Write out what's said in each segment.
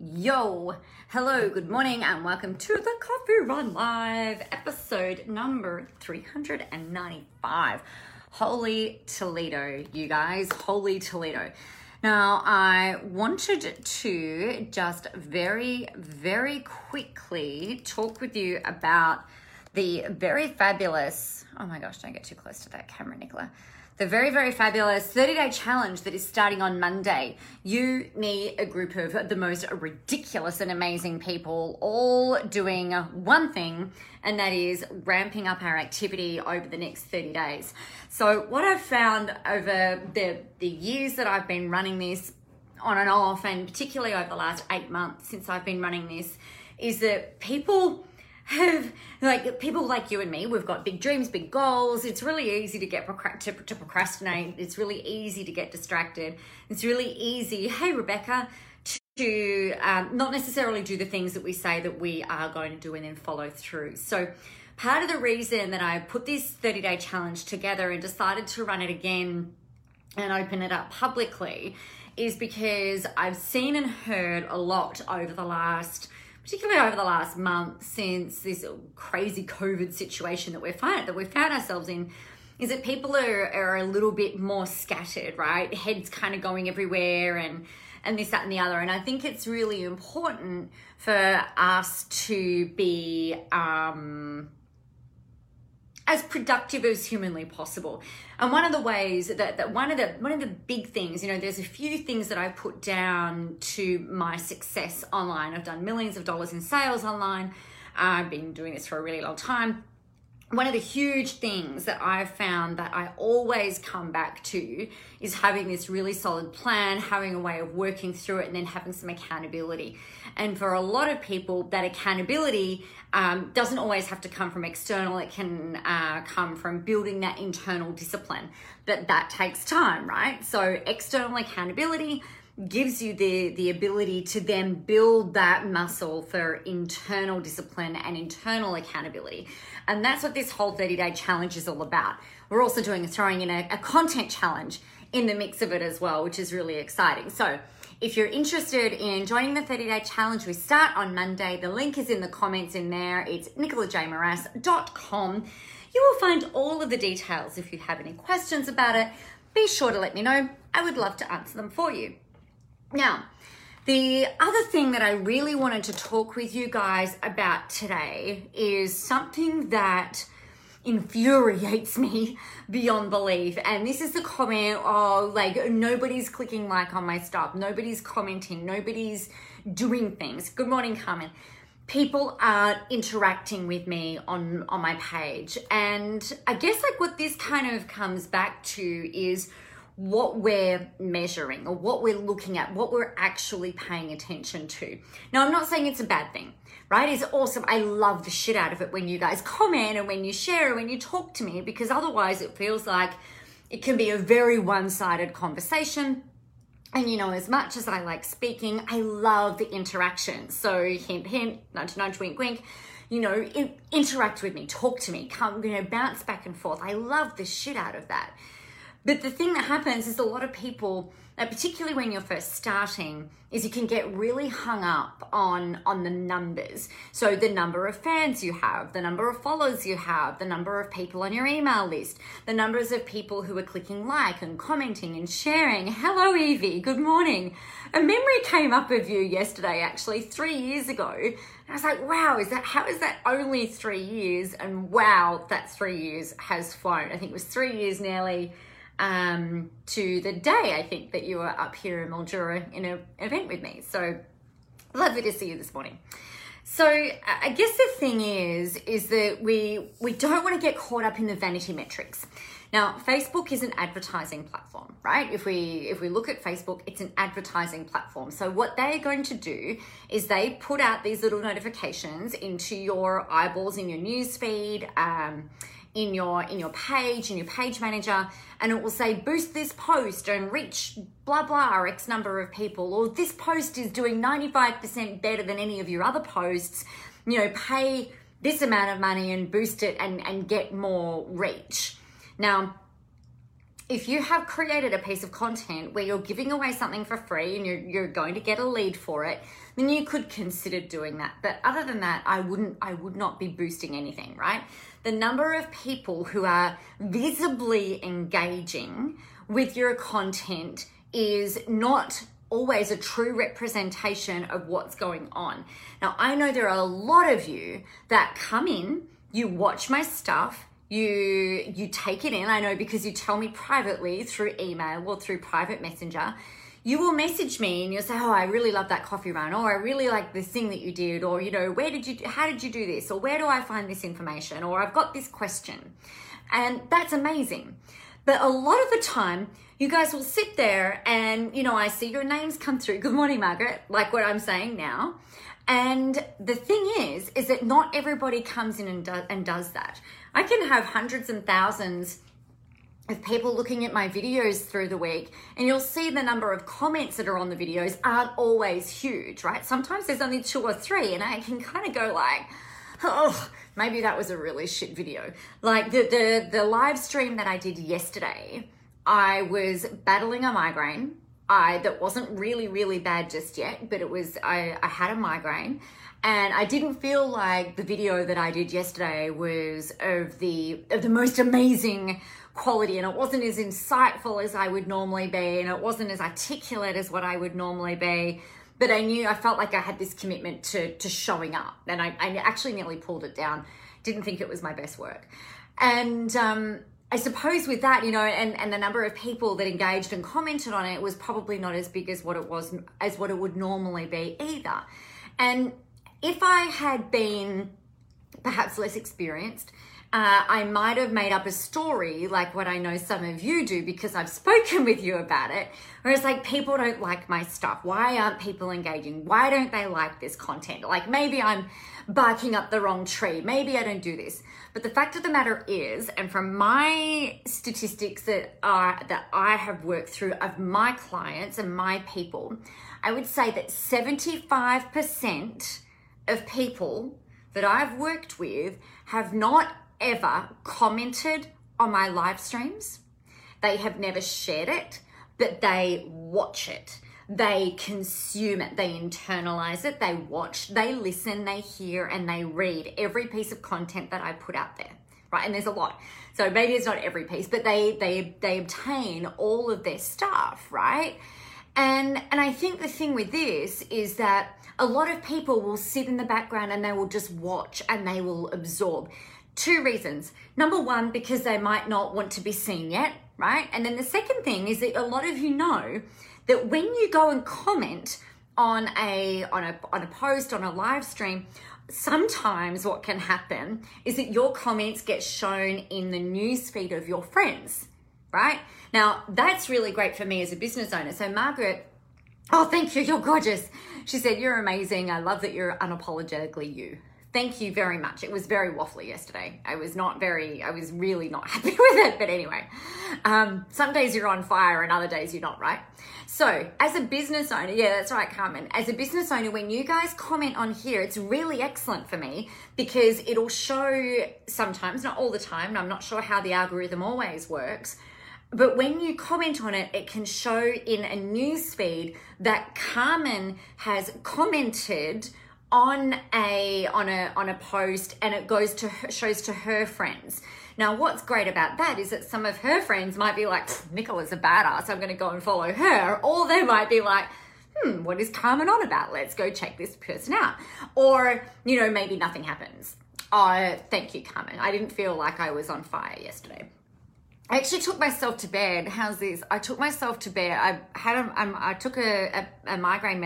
Yo, hello, good morning, and welcome to the Coffee Run Live episode number 395. Holy Toledo, you guys, holy Toledo. Now, I wanted to just very, very quickly talk with you about the very fabulous, oh my gosh, don't get too close to that camera, Nicola the very, very fabulous 30 day challenge that is starting on Monday. You need a group of the most ridiculous and amazing people all doing one thing, and that is ramping up our activity over the next 30 days. So, what I've found over the, the years that I've been running this on and off, and particularly over the last eight months since I've been running this, is that people have like people like you and me we've got big dreams big goals. It's really easy to get to, to procrastinate. It's really easy to get distracted. It's really easy hey rebecca to um, not necessarily do the things that we say that we are going to do and then follow through. So part of the reason that i put this 30 day challenge together and decided to run it again and open it up publicly is because i've seen and heard a lot over the last particularly over the last month since this crazy COVID situation that we're find, that we've found ourselves in, is that people are, are a little bit more scattered, right? Heads kind of going everywhere and and this, that, and the other. And I think it's really important for us to be um, as productive as humanly possible. And one of the ways that, that one of the one of the big things, you know, there's a few things that I put down to my success online. I've done millions of dollars in sales online. I've been doing this for a really long time. One of the huge things that I've found that I always come back to is having this really solid plan, having a way of working through it, and then having some accountability. And for a lot of people, that accountability um, doesn't always have to come from external, it can uh, come from building that internal discipline. But that takes time, right? So, external accountability gives you the the ability to then build that muscle for internal discipline and internal accountability and that's what this whole 30 day challenge is all about we're also doing throwing in a, a content challenge in the mix of it as well which is really exciting so if you're interested in joining the 30 day challenge, we start on Monday. The link is in the comments in there. It's nicolajmoras.com. You will find all of the details. If you have any questions about it, be sure to let me know. I would love to answer them for you. Now, the other thing that I really wanted to talk with you guys about today is something that infuriates me beyond belief. And this is the comment oh, like, nobody's clicking like on my stuff, nobody's commenting, nobody's doing things. Good morning, Carmen. People aren't interacting with me on on my page. And I guess like what this kind of comes back to is what we're measuring or what we're looking at, what we're actually paying attention to. Now, I'm not saying it's a bad thing right? It's awesome. I love the shit out of it when you guys comment and when you share and when you talk to me because otherwise it feels like it can be a very one sided conversation. And you know, as much as I like speaking, I love the interaction. So, hint, hint, nudge, nudge, wink, wink. You know, interact with me, talk to me, come, you know, bounce back and forth. I love the shit out of that. But the thing that happens is a lot of people uh, particularly when you're first starting, is you can get really hung up on on the numbers. So the number of fans you have, the number of followers you have, the number of people on your email list, the numbers of people who are clicking like and commenting and sharing. Hello, Evie. Good morning. A memory came up of you yesterday, actually, three years ago. And I was like, wow, is that how is that only three years? And wow, that three years has flown. I think it was three years nearly um, to the day I think that you were up here in Mildura in a, an event with me. So lovely to see you this morning. So I guess the thing is, is that we we don't want to get caught up in the vanity metrics. Now, Facebook is an advertising platform, right? If we if we look at Facebook, it's an advertising platform. So what they're going to do is they put out these little notifications into your eyeballs in your news feed. Um, in your in your page in your page manager and it will say boost this post and reach blah blah x number of people or this post is doing 95% better than any of your other posts you know pay this amount of money and boost it and and get more reach now if you have created a piece of content where you're giving away something for free and you're, you're going to get a lead for it, then you could consider doing that. But other than that, I wouldn't, I would not be boosting anything, right? The number of people who are visibly engaging with your content is not always a true representation of what's going on. Now, I know there are a lot of you that come in, you watch my stuff, you you take it in. I know because you tell me privately through email or through private messenger. You will message me and you'll say, "Oh, I really love that coffee run," or "I really like this thing that you did," or you know, "Where did you? How did you do this?" or "Where do I find this information?" or "I've got this question," and that's amazing. But a lot of the time, you guys will sit there and, you know, I see your names come through. Good morning, Margaret, like what I'm saying now. And the thing is, is that not everybody comes in and, do, and does that. I can have hundreds and thousands of people looking at my videos through the week, and you'll see the number of comments that are on the videos aren't always huge, right? Sometimes there's only two or three, and I can kind of go like, oh, maybe that was a really shit video. Like the the the live stream that I did yesterday I was battling a migraine. I that wasn't really really bad just yet, but it was I, I had a migraine and I didn't feel like the video that I did yesterday was of the of the most amazing quality and it wasn't as insightful as I would normally be and it wasn't as articulate as what I would normally be. But I knew I felt like I had this commitment to to showing up and I, I actually nearly pulled it down. Didn't think it was my best work. And um I suppose with that, you know, and, and the number of people that engaged and commented on it was probably not as big as what it was, as what it would normally be either. And if I had been perhaps less experienced, uh, I might have made up a story like what I know some of you do because I've spoken with you about it. Whereas, like, people don't like my stuff. Why aren't people engaging? Why don't they like this content? Like, maybe I'm barking up the wrong tree. Maybe I don't do this. But the fact of the matter is, and from my statistics that are that I have worked through of my clients and my people, I would say that 75% of people that I've worked with have not ever commented on my live streams. They have never shared it, but they watch it. They consume it, they internalize it, they watch, they listen, they hear, and they read every piece of content that I put out there. Right, and there's a lot. So maybe it's not every piece, but they they they obtain all of their stuff, right? And and I think the thing with this is that a lot of people will sit in the background and they will just watch and they will absorb. Two reasons. Number one, because they might not want to be seen yet, right? And then the second thing is that a lot of you know that when you go and comment on a on a on a post on a live stream sometimes what can happen is that your comments get shown in the newsfeed of your friends right? Now that's really great for me as a business owner. So margaret oh thank you. You're gorgeous. She said you're amazing. I love that you're unapologetically you thank you very much. It was very waffly yesterday. I was not very, I was really not happy with it. But anyway, um, some days you're on fire and other days you're not, right? So, as a business owner, yeah, that's right, Carmen. As a business owner, when you guys comment on here, it's really excellent for me because it'll show sometimes, not all the time, and I'm not sure how the algorithm always works. But when you comment on it, it can show in a news feed that Carmen has commented on a on a on a post and it goes to her, shows to her friends. Now what's great about that is that some of her friends might be like nicola's a badass. I'm going to go and follow her. Or they might be like hmm what is carmen on about? Let's go check this person out. Or you know maybe nothing happens. Oh thank you carmen. I didn't feel like i was on fire yesterday. I actually took myself to bed. How's this? I took myself to bed. I had a, um, I took a, a, a migraine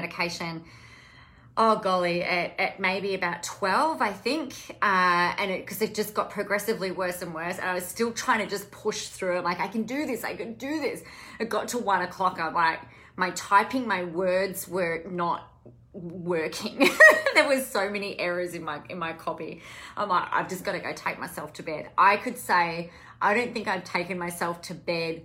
oh golly, at, at maybe about 12, I think. Uh, and because it, it, just got progressively worse and worse. And I was still trying to just push through. I'm like, I can do this, I can do this. It got to one o'clock. I'm like, my typing, my words were not working. there was so many errors in my in my copy. I'm like, I've just got to go take myself to bed. I could say I don't think I've taken myself to bed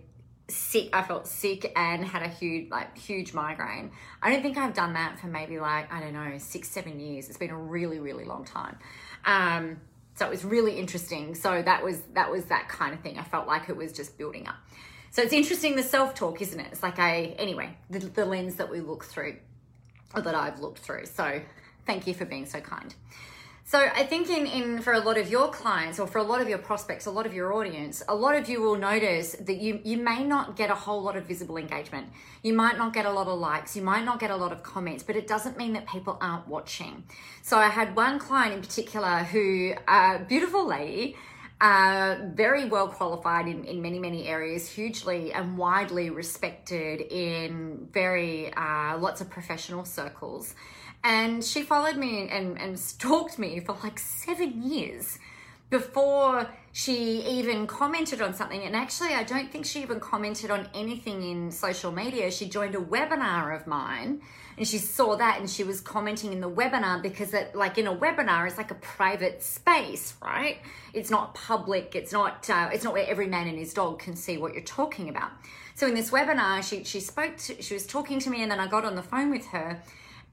sick i felt sick and had a huge like huge migraine i don't think i've done that for maybe like i don't know six seven years it's been a really really long time um so it was really interesting so that was that was that kind of thing i felt like it was just building up So it's interesting the self talk, isn't it? It's like a, anyway, the, the lens that we look through, or that I've looked through. So thank you for being so kind. So I think in, in for a lot of your clients or for a lot of your prospects, a lot of your audience, a lot of you will notice that you you may not get a whole lot of visible engagement. You might not get a lot of likes, you might not get a lot of comments, but it doesn't mean that people aren't watching. So I had one client in particular who a beautiful lady uh, very well qualified in, in many, many areas, hugely and widely respected in very uh, lots of professional circles. And she followed me and, and stalked me for like seven years before she even commented on something. And actually, I don't think she even commented on anything in social media. She joined a webinar of mine and she saw that and she was commenting in the webinar because it like in a webinar it's like a private space right it's not public it's not uh, it's not where every man and his dog can see what you're talking about so in this webinar she she spoke to, she was talking to me and then i got on the phone with her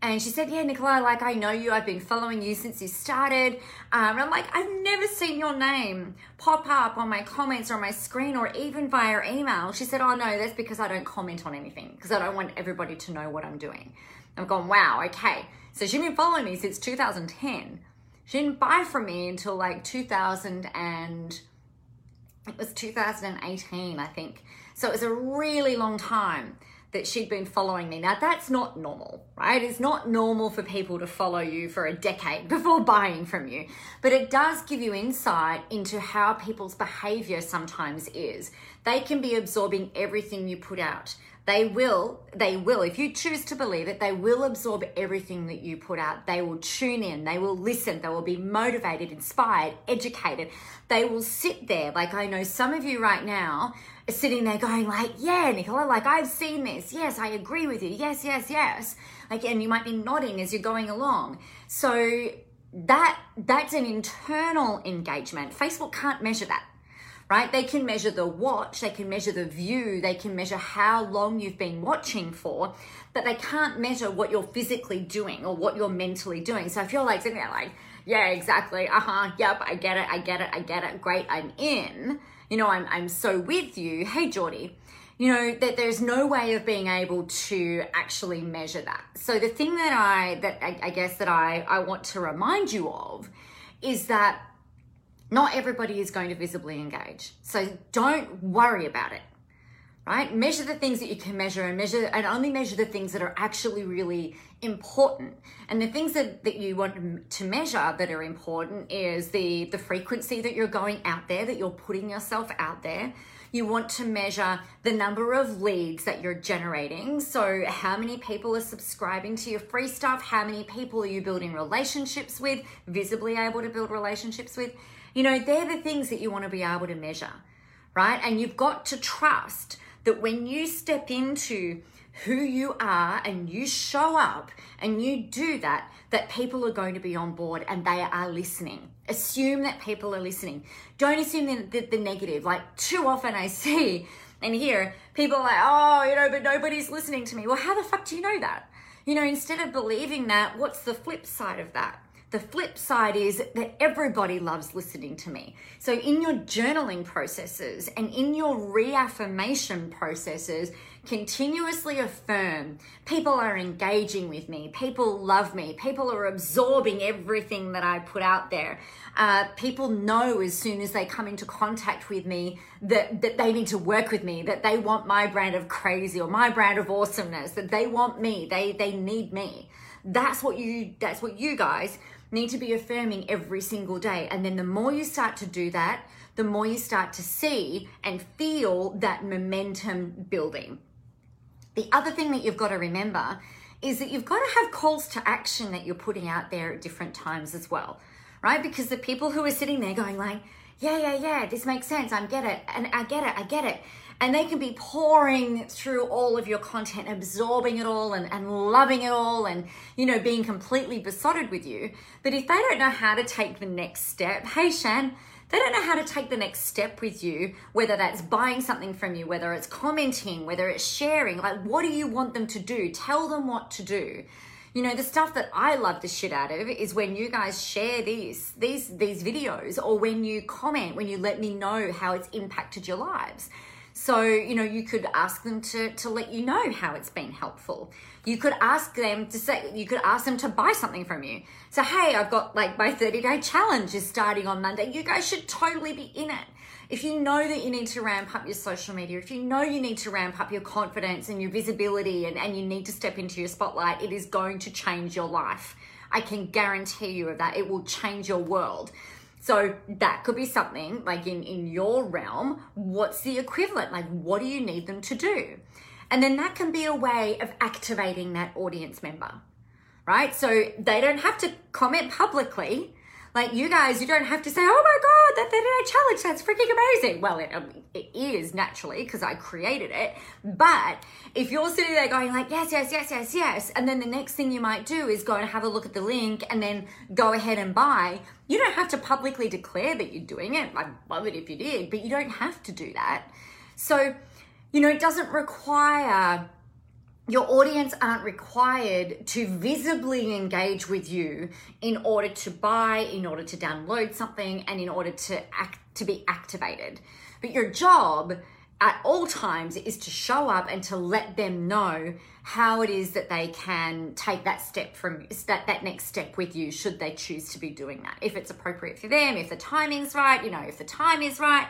and she said, Yeah, Nicola, like I know you. I've been following you since you started. Um, and I'm like, I've never seen your name pop up on my comments or my screen or even via email. She said, Oh, no, that's because I don't comment on anything because I don't want everybody to know what I'm doing. I've gone, Wow, okay. So she's been following me since 2010. She didn't buy from me until like 2000 and it was 2018, I think. So it was a really long time that she'd been following me. Now, that's not normal, right? It's not normal for people to follow you for a decade before buying from you, but it does give you insight into how people's behavior sometimes is. They can be absorbing everything you put out. They will, they will, if you choose to believe it, they will absorb everything that you put out. They will tune in, they will listen, they will be motivated, inspired, educated. They will sit there. Like I know some of you right now sitting there going like, yeah, Nicola, like I've seen this. Yes, I agree with you. Yes, yes, yes. Like, and you might be nodding as you're going along. So that that's an internal engagement. Facebook can't measure that right? They can measure the watch, they can measure the view, they can measure how long you've been watching for, but they can't measure what you're physically doing or what you're mentally doing. So if you're like sitting there like, yeah, exactly, uh huh, yep, I get it, I get it, I get it, great, I'm in, you know, I'm, I'm so with you. Hey, Geordie, you know that there's no way of being able to actually measure that so the thing that i that i, I guess that i i want to remind you of is that not everybody is going to visibly engage. So don't worry about it. Right? Measure the things that you can measure and measure and only measure the things that are actually really important. And the things that, that you want to measure that are important is the, the frequency that you're going out there, that you're putting yourself out there. You want to measure the number of leads that you're generating. So, how many people are subscribing to your free stuff? How many people are you building relationships with, visibly able to build relationships with? You know, they're the things that you want to be able to measure, right? And you've got to trust that when you step into who you are and you show up and you do that, that people are going to be on board and they are listening. Assume that people are listening. Don't assume the, the, the negative. Like, too often I see and hear people like, oh, you know, but nobody's listening to me. Well, how the fuck do you know that? You know, instead of believing that, what's the flip side of that? The flip side is that everybody loves listening to me. So, in your journaling processes and in your reaffirmation processes, continuously affirm people are engaging with me, people love me, people are absorbing everything that I put out there. Uh, people know as soon as they come into contact with me that, that they need to work with me, that they want my brand of crazy or my brand of awesomeness, that they want me, they, they need me. That's what you, that's what you guys need to be affirming every single day. And then the more you start to do that, the more you start to see and feel that momentum building. The other thing that you've got to remember is that you've got to have calls to action that you're putting out there at different times as well, right? Because the people who are sitting there going like, yeah, yeah, yeah, this makes sense. I get it. And I get it. I get it and they can be pouring through all of your content, absorbing it all and, and loving it all and, you know, being completely besotted with you. But if they don't know how to take the next step, hey, Shan, they don't know how to take the next step with you, whether that's buying something from you, whether it's commenting, whether it's sharing. Like, what do you want them to do? Tell them what to do. You know, the stuff that I love the shit out of is when you guys share these these these videos or when you comment, when you let me know how it's impacted your lives. So, you know, you could ask them to, to let you know how it's been helpful. You could ask them to say, you could ask them to buy something from you. So, hey, I've got like my 30 day challenge is starting on Monday. You guys should totally be in it. If you know that you need to ramp up your social media, if you know you need to ramp up your confidence and your visibility and, and you need to step into your spotlight, it is going to change your life. I can guarantee you of that. It will change your world. So that could be something like in, in your realm, what's the equivalent? Like, what do you need them to do? And then that can be a way of activating that audience member, right? So they don't have to comment publicly, like you guys, you don't have to say, "Oh my god, that 30 day challenge, that's freaking amazing." Well, it, um, it is naturally because I created it. But if you're sitting there going like, "Yes, yes, yes, yes, yes," and then the next thing you might do is go and have a look at the link and then go ahead and buy. You don't have to publicly declare that you're doing it. I'd love it if you did, but you don't have to do that. So, you know, it doesn't require your audience aren't required to visibly engage with you in order to buy, in order to download something, and in order to act to be activated. But your job at all times is to show up and to let them know how it is that they can take that step from that, that next step with you should they choose to be doing that if it's appropriate for them if the timing's right you know if the time is right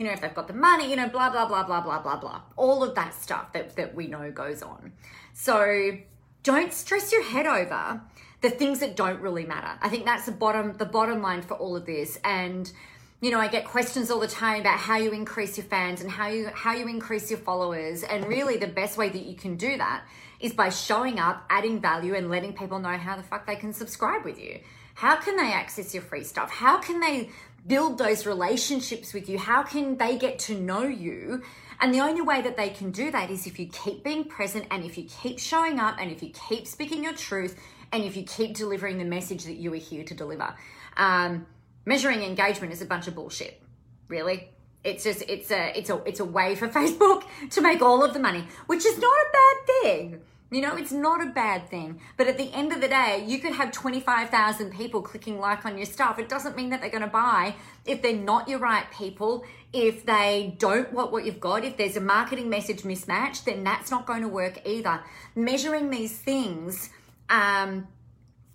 you know, if they've got the money, you know, blah, blah, blah, blah, blah, blah, blah. All of that stuff that, that we know goes on. So don't stress your head over the things that don't really matter. I think that's the bottom, the bottom line for all of this. And, you know, I get questions all the time about how you increase your fans and how you how you increase your followers. And really the best way that you can do that is by showing up, adding value, and letting people know how the fuck they can subscribe with you. How can they access your free stuff? How can they build those relationships with you? How can they get to know you? And the only way that they can do that is if you keep being present and if you keep showing up and if you keep speaking your truth and if you keep delivering the message that you are here to deliver. Um, measuring engagement is a bunch of bullshit, really. It's just it's a it's a it's a way for Facebook to make all of the money, which is not a bad thing. You know, it's not a bad thing. But at the end of the day, you could have 25,000 people clicking like on your stuff. It doesn't mean that they're going to buy if they're not your right people, if they don't want what you've got, if there's a marketing message mismatch, then that's not going to work either. Measuring these things um,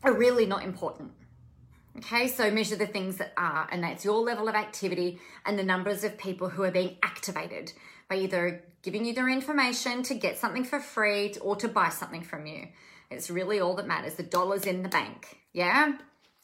are really not important. Okay, so measure the things that are, and that's your level of activity and the numbers of people who are being activated by either giving you their information to get something for free or to buy something from you. It's really all that matters. The dollars in the bank. Yeah.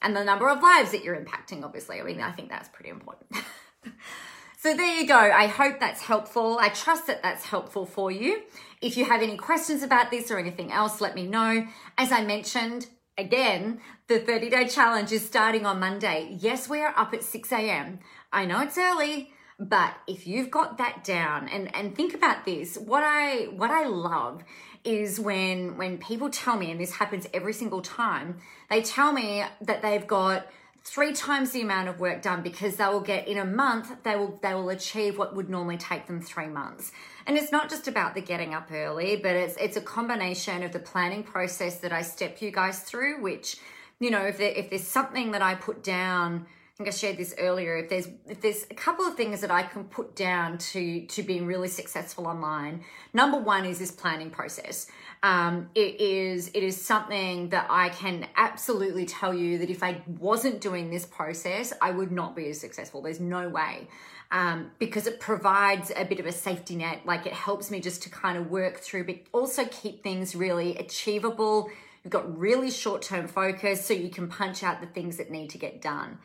And the number of lives that you're impacting, obviously. I mean, I think that's pretty important. so there you go. I hope that's helpful. I trust that that's helpful for you. If you have any questions about this or anything else, let me know. As I mentioned, again, the 30 day challenge is starting on Monday. Yes, we are up at 6 a.m. I know it's early. But if you've got that down and, and think about this, what I what I love is when when people tell me, and this happens every single time, they tell me that they've got three times the amount of work done because they will get in a month they will they will achieve what would normally take them three months. And it's not just about the getting up early but it's it's a combination of the planning process that i step you guys through which you know if, there, if there's something that i put down think I shared this earlier. If there's if there's a couple of things that I can put down to to being really successful online, number one is this planning process. Um, it is it is something that I can absolutely tell you that if I wasn't doing this process, I would not be as successful. There's no way. Um, because it provides a bit of a safety net. Like it helps me just to kind of work through, but also keep things really achievable. You've got really short term focus so you can punch out the things that need to get done.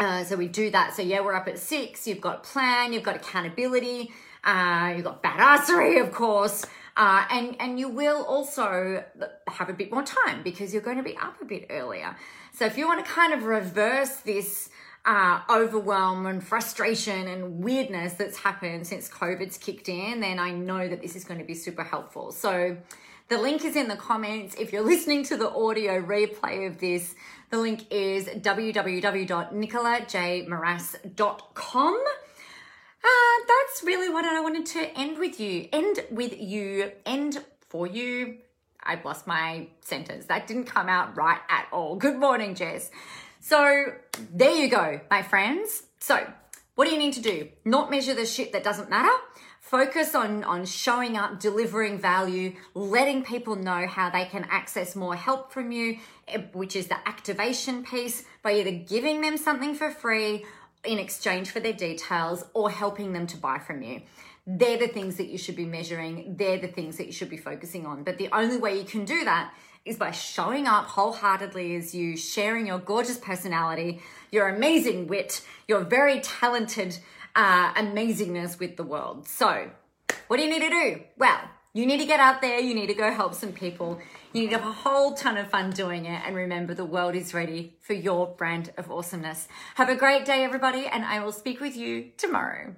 Uh, so we do that. So yeah, we're up at six. You've got plan, you've got accountability, uh, you've got badassery, of course, uh, and and you will also have a bit more time because you're going to be up a bit earlier. So if you want to kind of reverse this uh, overwhelm and frustration and weirdness that's happened since COVID's kicked in, then I know that this is going to be super helpful. So the link is in the comments. If you're listening to the audio replay of this, the link is www.nicolajmoras.com. Uh, that's really what I wanted to end with you. End with you. End for you. I've lost my sentence. That didn't come out right at all. Good morning, Jess. So there you go, my friends. So What do you need to do? Not measure the shit that doesn't matter. Focus on, on showing up, delivering value, letting people know how they can access more help from you, eh, which is the activation piece by either giving them something for free in exchange for their details or helping them to buy from you. They're the things that you should be measuring. They're the things that you should be focusing on. But the only way you can do that is by showing up wholeheartedly as you, sharing your gorgeous personality, your amazing wit, your very talented uh, amazingness with the world. So, what do you need to do? Well, you need to get out there, you need to go help some people, you need to have a whole ton of fun doing it, and remember the world is ready for your brand of awesomeness. Have a great day, everybody, and I will speak with you tomorrow.